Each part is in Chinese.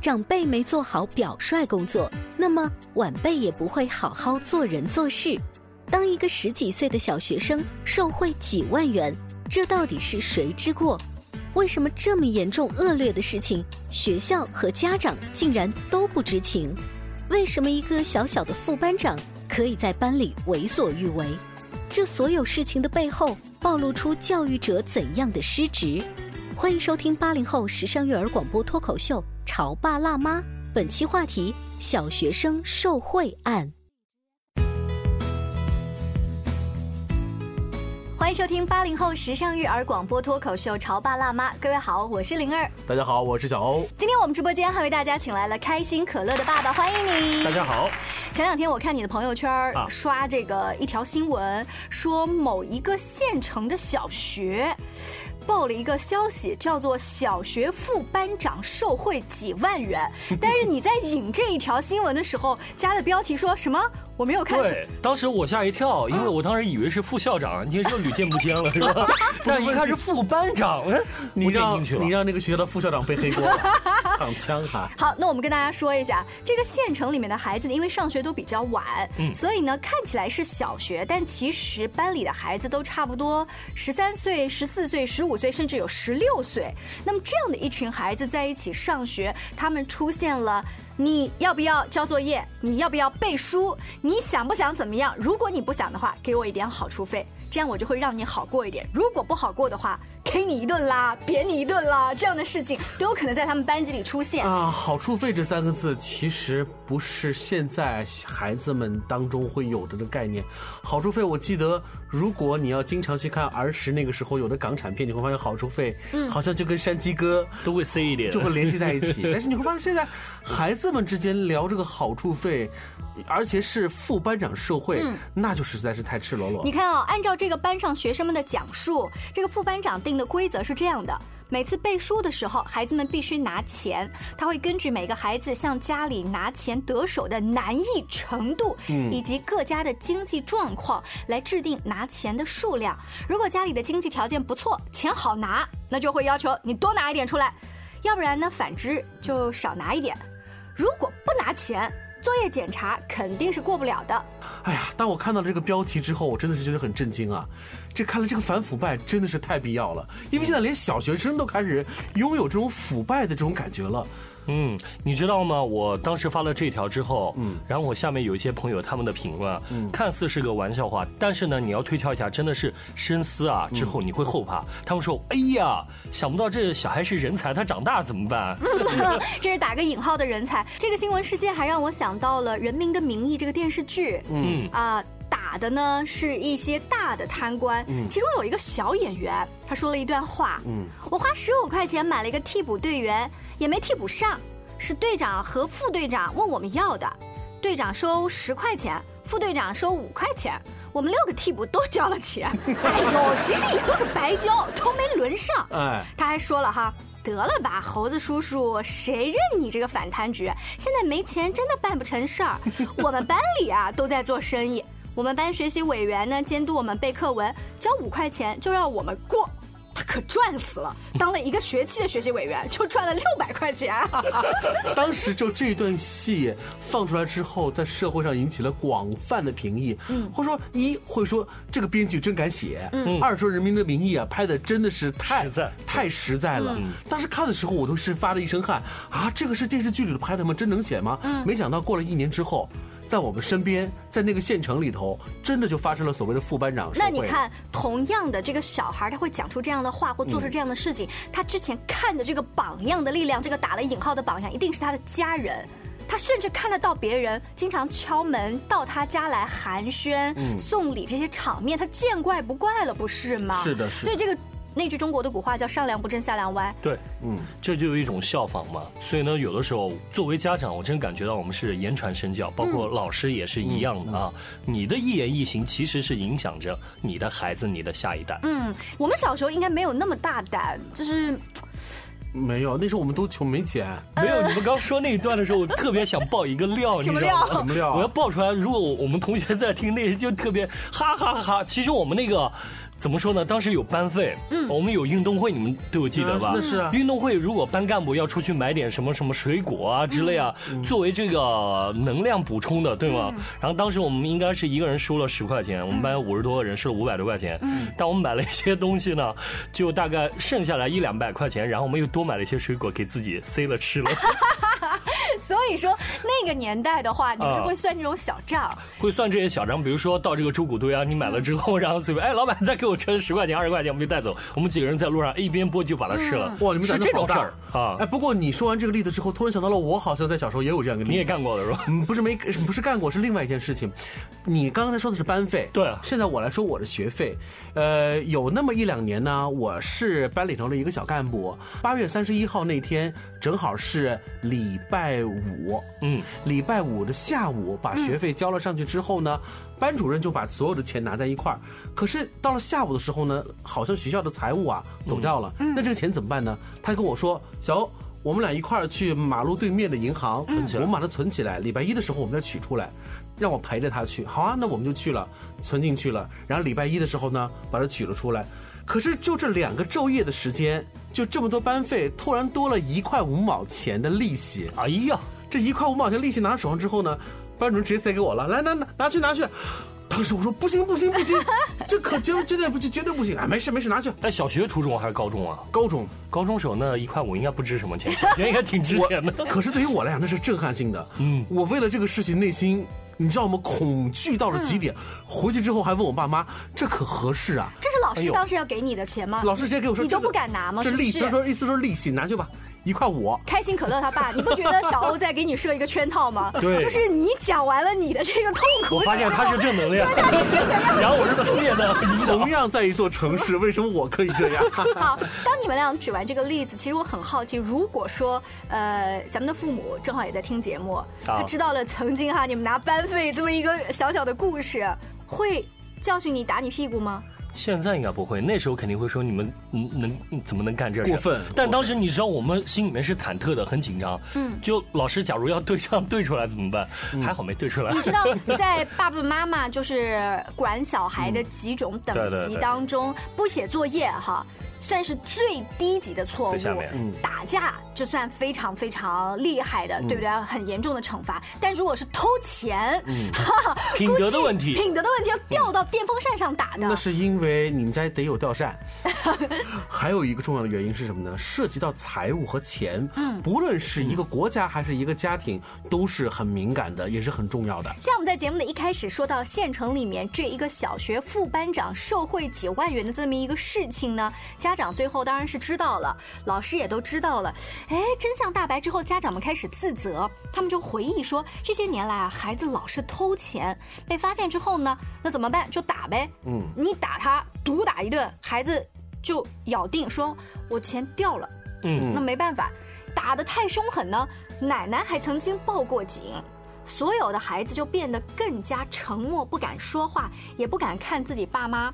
长辈没做好表率工作，那么晚辈也不会好好做人做事。当一个十几岁的小学生受贿几万元，这到底是谁之过？为什么这么严重恶劣的事情，学校和家长竟然都不知情？为什么一个小小的副班长可以在班里为所欲为？这所有事情的背后，暴露出教育者怎样的失职？欢迎收听八零后时尚育儿广播脱口秀。潮爸辣妈，本期话题：小学生受贿案。欢迎收听八零后时尚育儿广播脱口秀《潮爸辣妈》，各位好，我是灵儿。大家好，我是小欧。今天我们直播间还为大家请来了开心可乐的爸爸，欢迎你。大家好。前两天我看你的朋友圈刷这个一条新闻，说某一个县城的小学。报了一个消息，叫做小学副班长受贿几万元。但是你在引这一条新闻的时候，加的标题说什么？我没有看。对，当时我吓一跳，因为我当时以为是副校长，你说屡见不鲜了，是吧？但一看是副班长，你让你让那个学校的副校长背黑锅，躺枪哈。好，那我们跟大家说一下，这个县城里面的孩子，因为上学都比较晚，嗯，所以呢看起来是小学，但其实班里的孩子都差不多十三岁、十四岁、十五岁，甚至有十六岁。那么这样的一群孩子在一起上学，他们出现了。你要不要交作业？你要不要背书？你想不想怎么样？如果你不想的话，给我一点好处费，这样我就会让你好过一点。如果不好过的话。给你一顿啦，扁你一顿啦，这样的事情都有可能在他们班级里出现啊。好处费这三个字其实不是现在孩子们当中会有的的概念。好处费，我记得如果你要经常去看儿时那个时候有的港产片，你会发现好处费，嗯，好像就跟山鸡哥都会塞一点，就会联系在一起。但是你会发现现在孩子们之间聊这个好处费，而且是副班长受贿，那就实在是太赤裸裸。你看啊，按照这个班上学生们的讲述，这个副班长定。的规则是这样的：每次背书的时候，孩子们必须拿钱。他会根据每个孩子向家里拿钱得手的难易程度，以及各家的经济状况来制定拿钱的数量。如果家里的经济条件不错，钱好拿，那就会要求你多拿一点出来；要不然呢，反之就少拿一点。如果不拿钱，作业检查肯定是过不了的。哎呀，当我看到这个标题之后，我真的是觉得很震惊啊！这看来这个反腐败真的是太必要了，因为现在连小学生都开始拥有这种腐败的这种感觉了。嗯，你知道吗？我当时发了这条之后，嗯，然后我下面有一些朋友他们的评论，嗯，看似是个玩笑话，但是呢，你要推敲一下，真的是深思啊，之后你会后怕。他们说：“哎呀，想不到这小孩是人才，他长大怎么办？” 这是打个引号的人才。这个新闻事件还让我想到了《人民的名义》这个电视剧，嗯啊。打的呢是一些大的贪官，其中有一个小演员，他说了一段话：嗯，我花十五块钱买了一个替补队员，也没替补上，是队长和副队长问我们要的，队长收十块钱，副队长收五块钱，我们六个替补都交了钱。哎呦，其实也都是白交，都没轮上。哎，他还说了哈，得了吧，猴子叔叔，谁认你这个反贪局？现在没钱真的办不成事儿，我们班里啊都在做生意。我们班学习委员呢监督我们背课文，交五块钱就让我们过，他可赚死了，当了一个学期的学习委员，就赚了六百块钱。当时就这段戏放出来之后，在社会上引起了广泛的评议。嗯，或者说一会说这个编剧真敢写，嗯，二说《人民的名义》啊拍的真的是太实在太实在了。当时看的时候，我都是发了一身汗啊！这个是电视剧里头拍的吗？真能写吗？嗯，没想到过了一年之后。在我们身边，在那个县城里头，真的就发生了所谓的副班长。那你看，同样的这个小孩，他会讲出这样的话，或做出这样的事情，他之前看的这个榜样的力量，这个打了引号的榜样，一定是他的家人。他甚至看得到别人经常敲门到他家来寒暄、送礼这些场面，他见怪不怪了，不是吗？是的，是的。所以这个。那句中国的古话叫“上梁不正下梁歪”。对，嗯，这就有一种效仿嘛。所以呢，有的时候作为家长，我真感觉到我们是言传身教，包括老师也是一样的啊。你的一言一行其实是影响着你的孩子、你的下一代。嗯，我们小时候应该没有那么大胆，就是没有。那时候我们都穷没钱。没有，你们刚说那一段的时候，我特别想爆一个料，你知道吗？什么料？我要爆出来。如果我们同学在听，那就特别哈哈哈哈。其实我们那个。怎么说呢？当时有班费，嗯，我们有运动会，你们都有记得吧？那是啊。运动会如果班干部要出去买点什么什么水果啊之类啊，作为这个能量补充的，对吗？然后当时我们应该是一个人收了十块钱，我们班有五十多个人，收了五百多块钱。嗯。但我们买了一些东西呢，就大概剩下来一两百块钱，然后我们又多买了一些水果给自己塞了吃了。所以说那个年代的话，你们是会算这种小账，会算这些小账，比如说到这个猪骨堆啊，你买了之后，然后随便，哎，老板再给我称十块钱、二十块钱，我们就带走。我们几个人在路上一边剥就把它吃了。哇，你们是这种事儿啊？哎，不过你说完这个例子之后，突然想到了，我好像在小时候也有这样一个例子。你也干过的是吧？嗯，不是没，不是干过，是另外一件事情。你刚才说的是班费，对。现在我来说我的学费，呃，有那么一两年呢，我是班里头的一个小干部。八月三十一号那天正好是礼拜五。嗯，礼拜五的下午把学费交了上去之后呢，班主任就把所有的钱拿在一块儿。可是到了下午的时候呢，好像学校的财务啊走掉了。那这个钱怎么办呢？他跟我说：“小欧，我们俩一块儿去马路对面的银行存起来，我们把它存起来。礼拜一的时候我们再取出来，让我陪着他去。好啊，那我们就去了，存进去了。然后礼拜一的时候呢，把它取了出来。可是就这两个昼夜的时间，就这么多班费，突然多了一块五毛钱的利息。哎呀！这一块五毛钱利息拿到手上之后呢，班主任直接塞给我了，来拿拿拿去拿去。当时我说不行不行不行，这可绝绝对不绝对不行啊！没事没事拿去。哎，小学、初中还是高中啊？高中，高中时候那一块五应该不值什么钱，小学应该挺值钱的。可是对于我来讲，那是震撼性的。嗯，我为了这个事情内心。你知道吗？恐惧到了极点，回去之后还问我爸妈：“这可合适啊？”这是老师当时要给你的钱吗？老师直接给我说：“你都不敢拿吗？”这利，他说意思说利息拿去吧，一块五。开心可乐他爸，你不觉得小欧在给你设一个圈套吗？对，就是你讲完了你的这个痛苦，我发现他是正能量，他是正能量，然后我是负面的。同样在一座城市，为什么我可以这样？好，当你们俩举完这个例子，其实我很好奇，如果说呃，咱们的父母正好也在听节目，他知道了曾经哈你们拿班费这么一个。小小的故事会教训你打你屁股吗？现在应该不会，那时候肯定会说你们能怎么能干这事过分？但当时你知道我们心里面是忐忑的，很紧张。嗯，就老师假如要对唱对出来怎么办？还好没对出来。你知道 在爸爸妈妈就是管小孩的几种等级当中，不写作业哈。算是最低级的错误，打架这算非常非常厉害的，对不对？很严重的惩罚。但如果是偷钱，品德的问题，品德的问题要吊到电风扇上打的。那是因为你们家得有吊扇。还有一个重要的原因是什么呢？涉及到财务和钱，嗯，不论是一个国家还是一个家庭，都是很敏感的，也是很重要的。像我们在节目的一开始说到县城里面这一个小学副班长受贿几万元的这么一个事情呢，家。长最后当然是知道了，老师也都知道了。哎，真相大白之后，家长们开始自责，他们就回忆说，这些年来啊，孩子老是偷钱，被发现之后呢，那怎么办？就打呗。嗯，你打他，毒打一顿，孩子就咬定说，我钱掉了。嗯，那没办法，打得太凶狠呢。奶奶还曾经报过警，所有的孩子就变得更加沉默，不敢说话，也不敢看自己爸妈。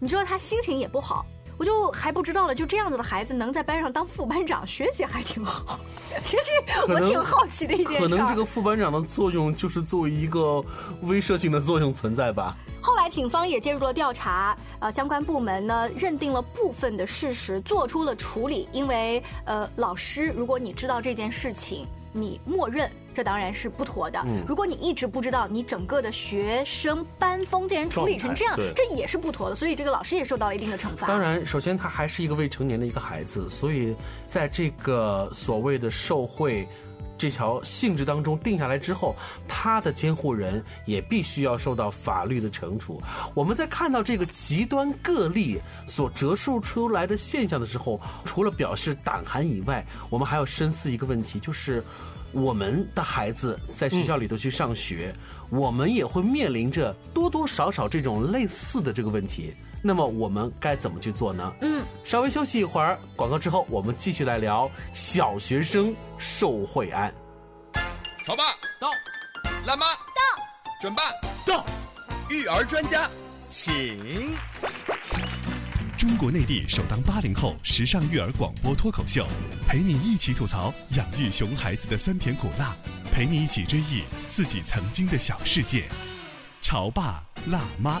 你知道他心情也不好。我就还不知道了，就这样子的孩子能在班上当副班长，学习还挺好，这是我挺好奇的一件事。可能这个副班长的作用就是作为一个威慑性的作用存在吧。后来警方也介入了调查，呃，相关部门呢认定了部分的事实，做出了处理。因为呃，老师，如果你知道这件事情，你默认，这当然是不妥的。如果你一直不知道，你整个的学生班风竟然处理成这样，这也是不妥的。所以这个老师也受到了一定的惩罚。当然，首先他还是一个未成年的一个孩子，所以在这个所谓的受贿。这条性质当中定下来之后，他的监护人也必须要受到法律的惩处。我们在看到这个极端个例所折射出来的现象的时候，除了表示胆寒以外，我们还要深思一个问题，就是我们的孩子在学校里头去上学，我们也会面临着多多少少这种类似的这个问题。那么我们该怎么去做呢？嗯，稍微休息一会儿，广告之后我们继续来聊小学生受贿案。潮爸到，辣妈到，准爸到，育儿专家请。中国内地首档八零后时尚育儿广播脱口秀，陪你一起吐槽养育熊孩子的酸甜苦辣，陪你一起追忆自己曾经的小世界。潮爸辣妈。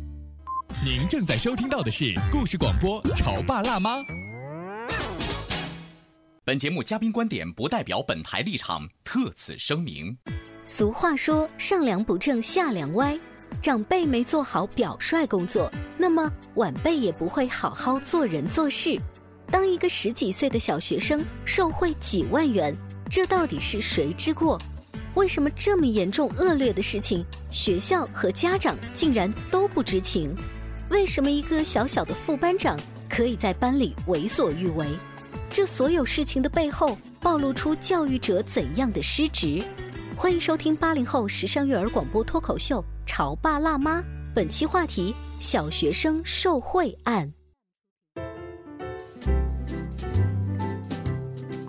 您正在收听到的是故事广播《潮爸辣妈》。本节目嘉宾观点不代表本台立场，特此声明。俗话说：“上梁不正下梁歪。”长辈没做好表率工作，那么晚辈也不会好好做人做事。当一个十几岁的小学生受贿几万元，这到底是谁之过？为什么这么严重恶劣的事情，学校和家长竟然都不知情？为什么一个小小的副班长可以在班里为所欲为？这所有事情的背后，暴露出教育者怎样的失职？欢迎收听八零后时尚育儿广播脱口秀《潮爸辣妈》，本期话题：小学生受贿案。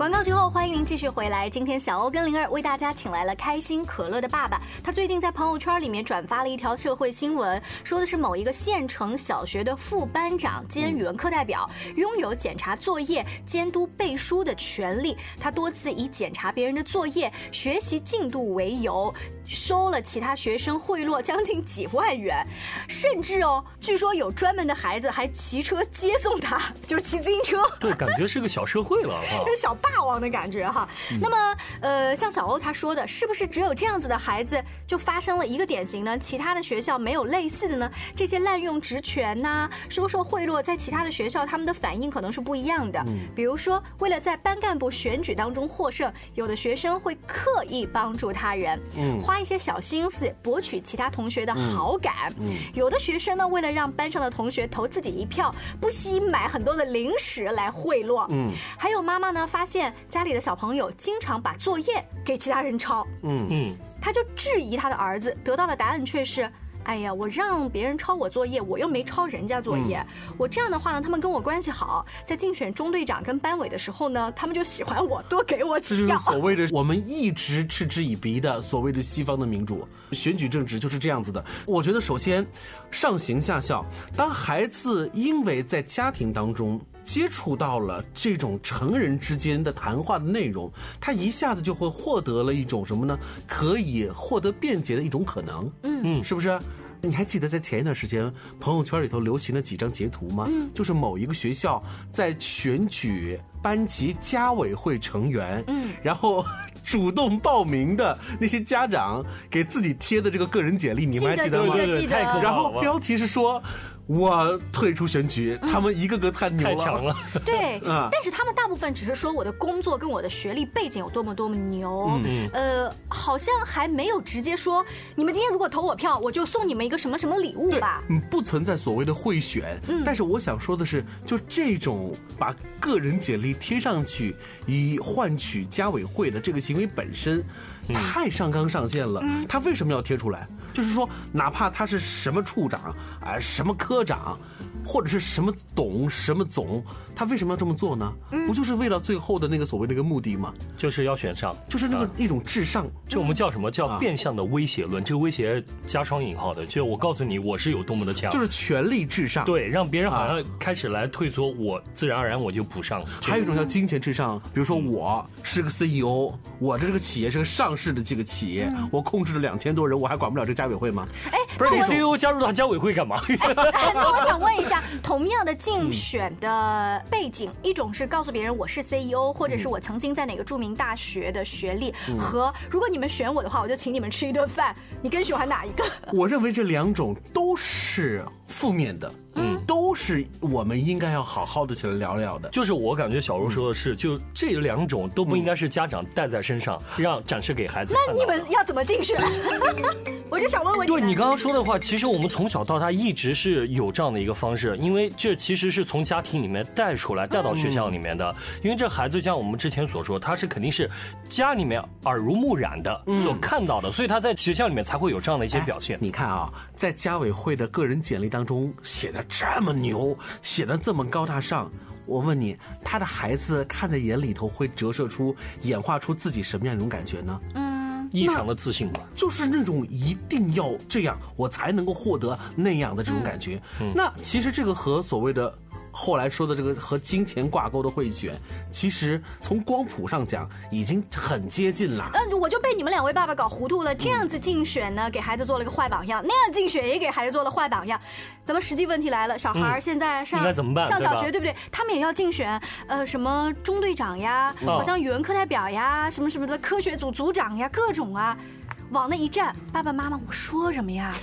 广告之后，欢迎您继续回来。今天小欧跟灵儿为大家请来了开心可乐的爸爸。他最近在朋友圈里面转发了一条社会新闻，说的是某一个县城小学的副班长兼语文课代表，拥有检查作业、监督背书的权利。他多次以检查别人的作业、学习进度为由。收了其他学生贿赂将近几万元，甚至哦，据说有专门的孩子还骑车接送他，就是骑自行车。对，感觉是个小社会了，是小霸王的感觉哈。那么，呃，像小欧他说的，是不是只有这样子的孩子就发生了一个典型呢？其他的学校没有类似的呢？这些滥用职权呐，收受贿赂，在其他的学校他们的反应可能是不一样的。比如说，为了在班干部选举当中获胜，有的学生会刻意帮助他人，嗯，花。一些小心思博取其他同学的好感，有的学生呢，为了让班上的同学投自己一票，不惜买很多的零食来贿赂。嗯，还有妈妈呢，发现家里的小朋友经常把作业给其他人抄，嗯嗯，他就质疑他的儿子，得到的答案却是。哎呀，我让别人抄我作业，我又没抄人家作业。我这样的话呢，他们跟我关系好，在竞选中队长跟班委的时候呢，他们就喜欢我，多给我几票。这就是所谓的 我们一直嗤之以鼻的所谓的西方的民主选举政治就是这样子的。我觉得首先上行下效，当孩子因为在家庭当中接触到了这种成人之间的谈话的内容，他一下子就会获得了一种什么呢？可以获得便捷的一种可能。嗯嗯，是不是？你还记得在前一段时间朋友圈里头流行的几张截图吗？嗯，就是某一个学校在选举班级家委会成员，嗯，然后主动报名的那些家长给自己贴的这个个人简历，你们还记得吗？然后标题是说。我退出选举，他们一个个太牛了，太强了。对，但是他们大部分只是说我的工作跟我的学历背景有多么多么牛，呃，好像还没有直接说你们今天如果投我票，我就送你们一个什么什么礼物吧。嗯，不存在所谓的贿选。嗯，但是我想说的是，就这种把个人简历贴上去以换取家委会的这个。行为本身太上纲上线了，他为什么要贴出来？就是说，哪怕他是什么处长啊，什么科长。或者是什么董什么总，他为什么要这么做呢？不就是为了最后的那个所谓那个目的吗？就是要选上，就是那个一种至上，就我们叫什么叫变相的威胁论？这个威胁加双引号的，就我告诉你我是有多么的强，就是权力至上。对，让别人好像开始来退缩，我自然而然我就补上了。还有一种叫金钱至上，比如说我是个 CEO，我的这个企业是个上市的这个企业，我控制了两千多人，我还管不了这个家委会吗？哎，不是 CEO 加入到家委会干嘛？那我想问一下。同样的竞选的背景，一种是告诉别人我是 CEO，或者是我曾经在哪个著名大学的学历，和如果你们选我的话，我就请你们吃一顿饭。你更喜欢哪一个？我认为这两种都是负面的。嗯，都是我们应该要好好的起来聊聊的。就是我感觉小茹说的是，就这两种都不应该是家长带在身上，让展示给孩子。那你们要怎么进去？我就想问问。对你刚刚说的话，其实我们从小到大一直是有这样的一个方式，因为这其实是从家庭里面带出来带到学校里面的。因为这孩子像我们之前所说，他是肯定是家里面耳濡目染的所看到的，所以他在学校里面才会有这样的一些表现。你看啊，在家委会的个人简历当中写的。这么牛，写的这么高大上，我问你，他的孩子看在眼里头会折射出、演化出自己什么样一种感觉呢？嗯，异常的自信吧，就是那种一定要这样，我才能够获得那样的这种感觉。嗯那其实这个和所谓的。后来说的这个和金钱挂钩的贿选，其实从光谱上讲已经很接近了。嗯，我就被你们两位爸爸搞糊涂了。这样子竞选呢，给孩子做了个坏榜样；那样竞选也给孩子做了坏榜样。咱们实际问题来了，小孩现在上上小学，对不对？他们也要竞选，呃，什么中队长呀，好像语文课代表呀，什么什么的科学组组长呀，各种啊，往那一站，爸爸妈妈，我说什么呀？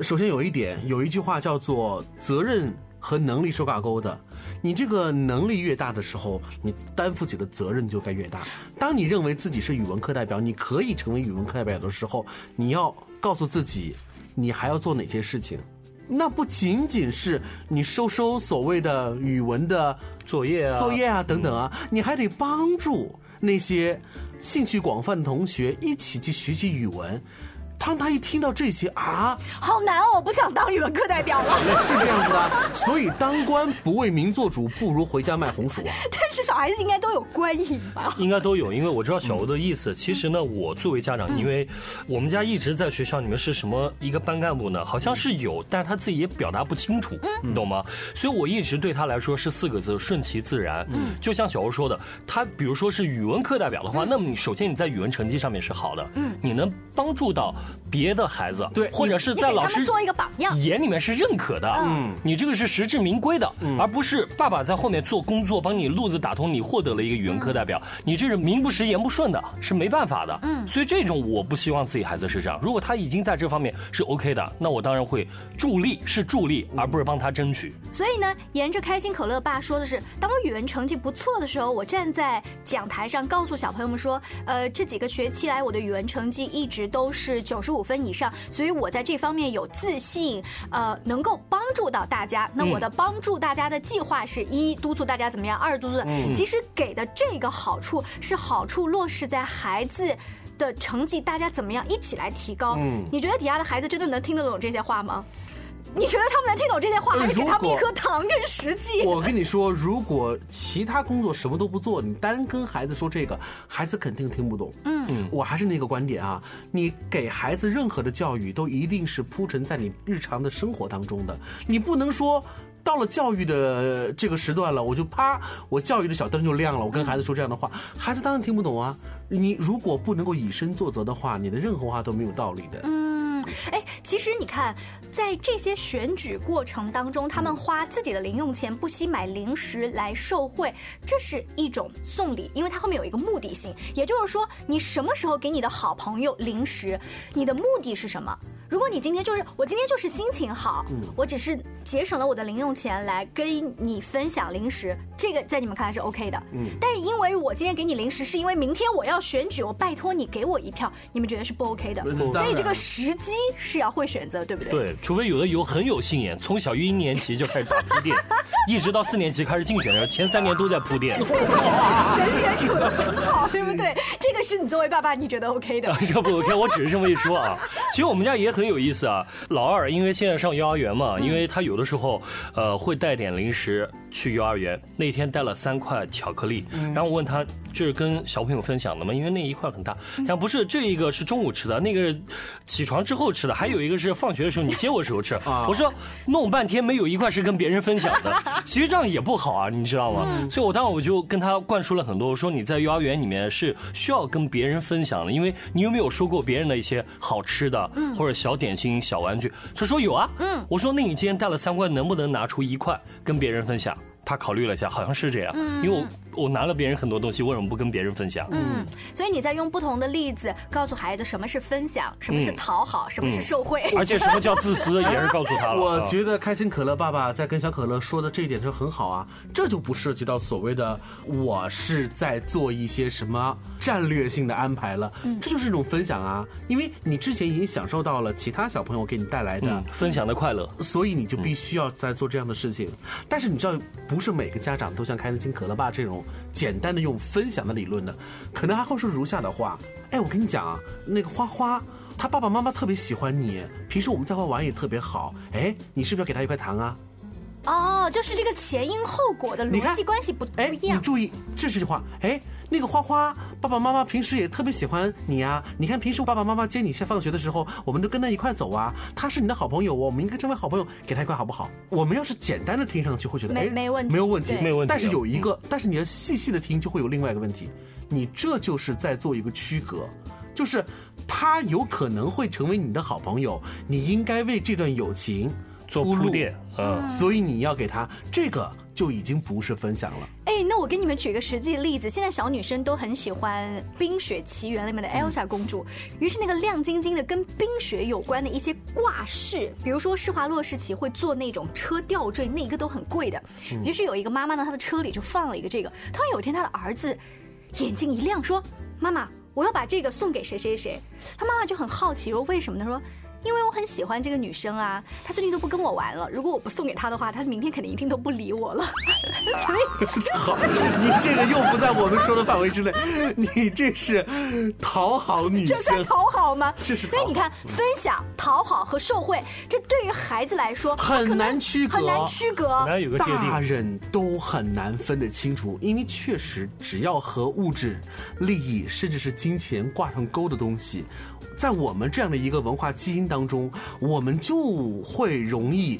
首先有一点，有一句话叫做责任。和能力是挂钩的，你这个能力越大的时候，你担负起的责任就该越大。当你认为自己是语文课代表，你可以成为语文课代表的时候，你要告诉自己，你还要做哪些事情。那不仅仅是你收收所谓的语文的作业啊、作业啊等等啊，你还得帮助那些兴趣广泛的同学一起去学习语文。当他一听到这些啊，好难哦！我不想当语文课代表了。是这样子的，所以当官不为民做主，不如回家卖红薯啊。但是小孩子应该都有官瘾吧？应该都有，因为我知道小欧的意思。其实呢，我作为家长，因为我们家一直在学校里面是什么一个班干部呢？好像是有，但是他自己也表达不清楚，你懂吗？所以我一直对他来说是四个字：顺其自然。嗯，就像小欧说的，他比如说是语文课代表的话，那么你首先你在语文成绩上面是好的，嗯，你能帮助到。别的孩子对，或者是在老师做一个榜样，眼里面是认可的。嗯，你这个是实至名归的，嗯而不是爸爸在后面做工作，帮你路子打通，你获得了一个语文课代表，你这是名不实言不顺的，是没办法的。嗯，所以这种我不希望自己孩子是这样。如果他已经在这方面是 OK 的，那我当然会助力，是助力，而不是帮他争取。所以呢，沿着开心可乐爸说的是，当我语文成绩不错的时候，我站在讲台上告诉小朋友们说，呃，这几个学期来我的语文成绩一直都是九十五分以上。所以我在这方面有自信，呃，能够帮助到大家。那我的帮助大家的计划是一督促大家怎么样，二督促。其实给的这个好处是好处落实在孩子的成绩，大家怎么样一起来提高。你觉得底下的孩子真的能听得懂这些话吗？你觉得他们能听懂这些话，还是给他们一颗糖跟实际？我跟你说，如果其他工作什么都不做，你单跟孩子说这个，孩子肯定听不懂。嗯，我还是那个观点啊，你给孩子任何的教育，都一定是铺陈在你日常的生活当中的。你不能说到了教育的这个时段了，我就啪，我教育的小灯就亮了，我跟孩子说这样的话，孩子当然听不懂啊。你如果不能够以身作则的话，你的任何话都没有道理的。嗯，哎，其实你看。在这些选举过程当中，他们花自己的零用钱不惜买零食来受贿，这是一种送礼，因为它后面有一个目的性。也就是说，你什么时候给你的好朋友零食，你的目的是什么？如果你今天就是我今天就是心情好，我只是节省了我的零用钱来跟你分享零食，这个在你们看来是 OK 的。嗯，但是因为我今天给你零食，是因为明天我要选举，我拜托你给我一票，你们觉得是不 OK 的。所以这个时机是要会选择，对不对？对。除非有的有很有心眼，从小一年级就开始打铺垫，一直到四年级开始竞选的时候，前三年都在铺垫。人缘处的很好，对不对？这个是你作为爸爸你觉得 OK 的？这不 OK，我只是这么一说啊。其实我们家也很有意思啊。老二因为现在上幼儿园嘛，因为他有的时候呃会带点零食去幼儿园。那天带了三块巧克力，然后我问他就是跟小朋友分享的吗，因为那一块很大。但不是这一个是中午吃的，那个起床之后吃的，还有一个是放学的时候你接我时候吃。我说弄半天没有一块是跟别人分享的，其实这样也不好啊，你知道吗？所以我当时我就跟他灌输了很多，我说你在幼儿园里面是需要跟别人分享的，因为你有没有收过别人的一些好吃的或者小点心、小玩具？他说有啊。嗯，我说那你今天带了三块，能不能拿出一块跟别人分享？他考虑了一下，好像是这样，因为我。我拿了别人很多东西，为什么不跟别人分享？嗯，所以你在用不同的例子告诉孩子什么是分享，什么是讨好，什么是受贿，而且什么叫自私，也是告诉他了。我觉得开心可乐爸爸在跟小可乐说的这一点就很好啊，这就不涉及到所谓的我是在做一些什么战略性的安排了，这就是一种分享啊，因为你之前已经享受到了其他小朋友给你带来的分享的快乐，所以你就必须要在做这样的事情。但是你知道，不是每个家长都像开心可乐爸这种。简单的用分享的理论呢，可能还会说如下的话。哎，我跟你讲啊，那个花花，他爸爸妈妈特别喜欢你，平时我们在外玩也特别好。哎，你是不是要给他一块糖啊？哦，就是这个前因后果的逻辑关系不不一样。你注意，这是句话。哎。那个花花爸爸妈妈平时也特别喜欢你呀，你看平时爸爸妈妈接你下放学的时候，我们都跟他一块走啊，他是你的好朋友哦，我们应该成为好朋友，给他一块好不好？我们要是简单的听上去会觉得没没问题，没有问题，没有问题。但是有一个，但是你要细细的听，就会有另外一个问题，你这就是在做一个区隔，就是他有可能会成为你的好朋友，你应该为这段友情做铺垫，嗯，所以你要给他这个。就已经不是分享了。哎，那我给你们举个实际例子，现在小女生都很喜欢《冰雪奇缘》里面的 Elsa 公主，于是那个亮晶晶的跟冰雪有关的一些挂饰，比如说施华洛世奇会做那种车吊坠，那一个都很贵的。于是有一个妈妈呢，她的车里就放了一个这个。突然有一天，她的儿子眼睛一亮，说：“妈妈，我要把这个送给谁谁谁。”她妈妈就很好奇，说：“为什么？”呢说。因为我很喜欢这个女生啊，她最近都不跟我玩了。如果我不送给她的话，她明天肯定一定都不理我了。所以，好，你这个又不在我们说的范围之内，你这是讨好女生，这算讨好吗？这是。所以你看，分享、讨好和受贿，这对于孩子来说很难区隔，很难区隔。有个大人都很难分得清楚，因为确实，只要和物质、利益甚至是金钱挂上钩的东西。在我们这样的一个文化基因当中，我们就会容易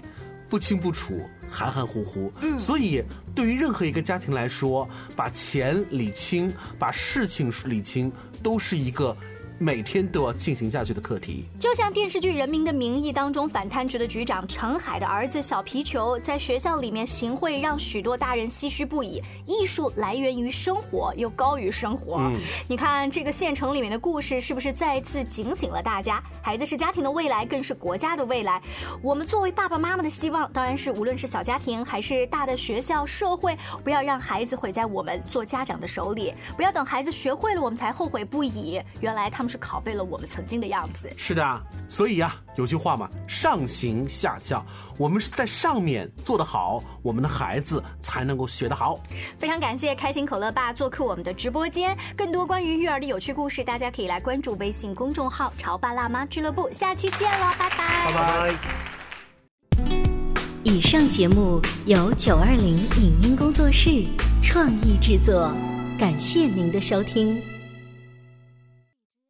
不清不楚、含含糊糊。嗯，所以对于任何一个家庭来说，把钱理清、把事情理清，都是一个。每天都要进行下去的课题，就像电视剧《人民的名义》当中，反贪局的局长陈海的儿子小皮球在学校里面行贿，让许多大人唏嘘不已。艺术来源于生活，又高于生活。你看这个县城里面的故事，是不是再次警醒了大家？孩子是家庭的未来，更是国家的未来。我们作为爸爸妈妈的希望，当然是无论是小家庭还是大的学校、社会，不要让孩子毁在我们做家长的手里，不要等孩子学会了，我们才后悔不已。原来他们。是拷贝了我们曾经的样子。是的，啊所以呀，有句话嘛，上行下效。我们是在上面做得好，我们的孩子才能够学得好。非常感谢开心可乐爸做客我们的直播间。更多关于育儿的有趣故事，大家可以来关注微信公众号“潮爸辣妈俱乐部”。下期见喽，拜拜。拜拜。以上节目由九二零影音工作室创意制作，感谢您的收听。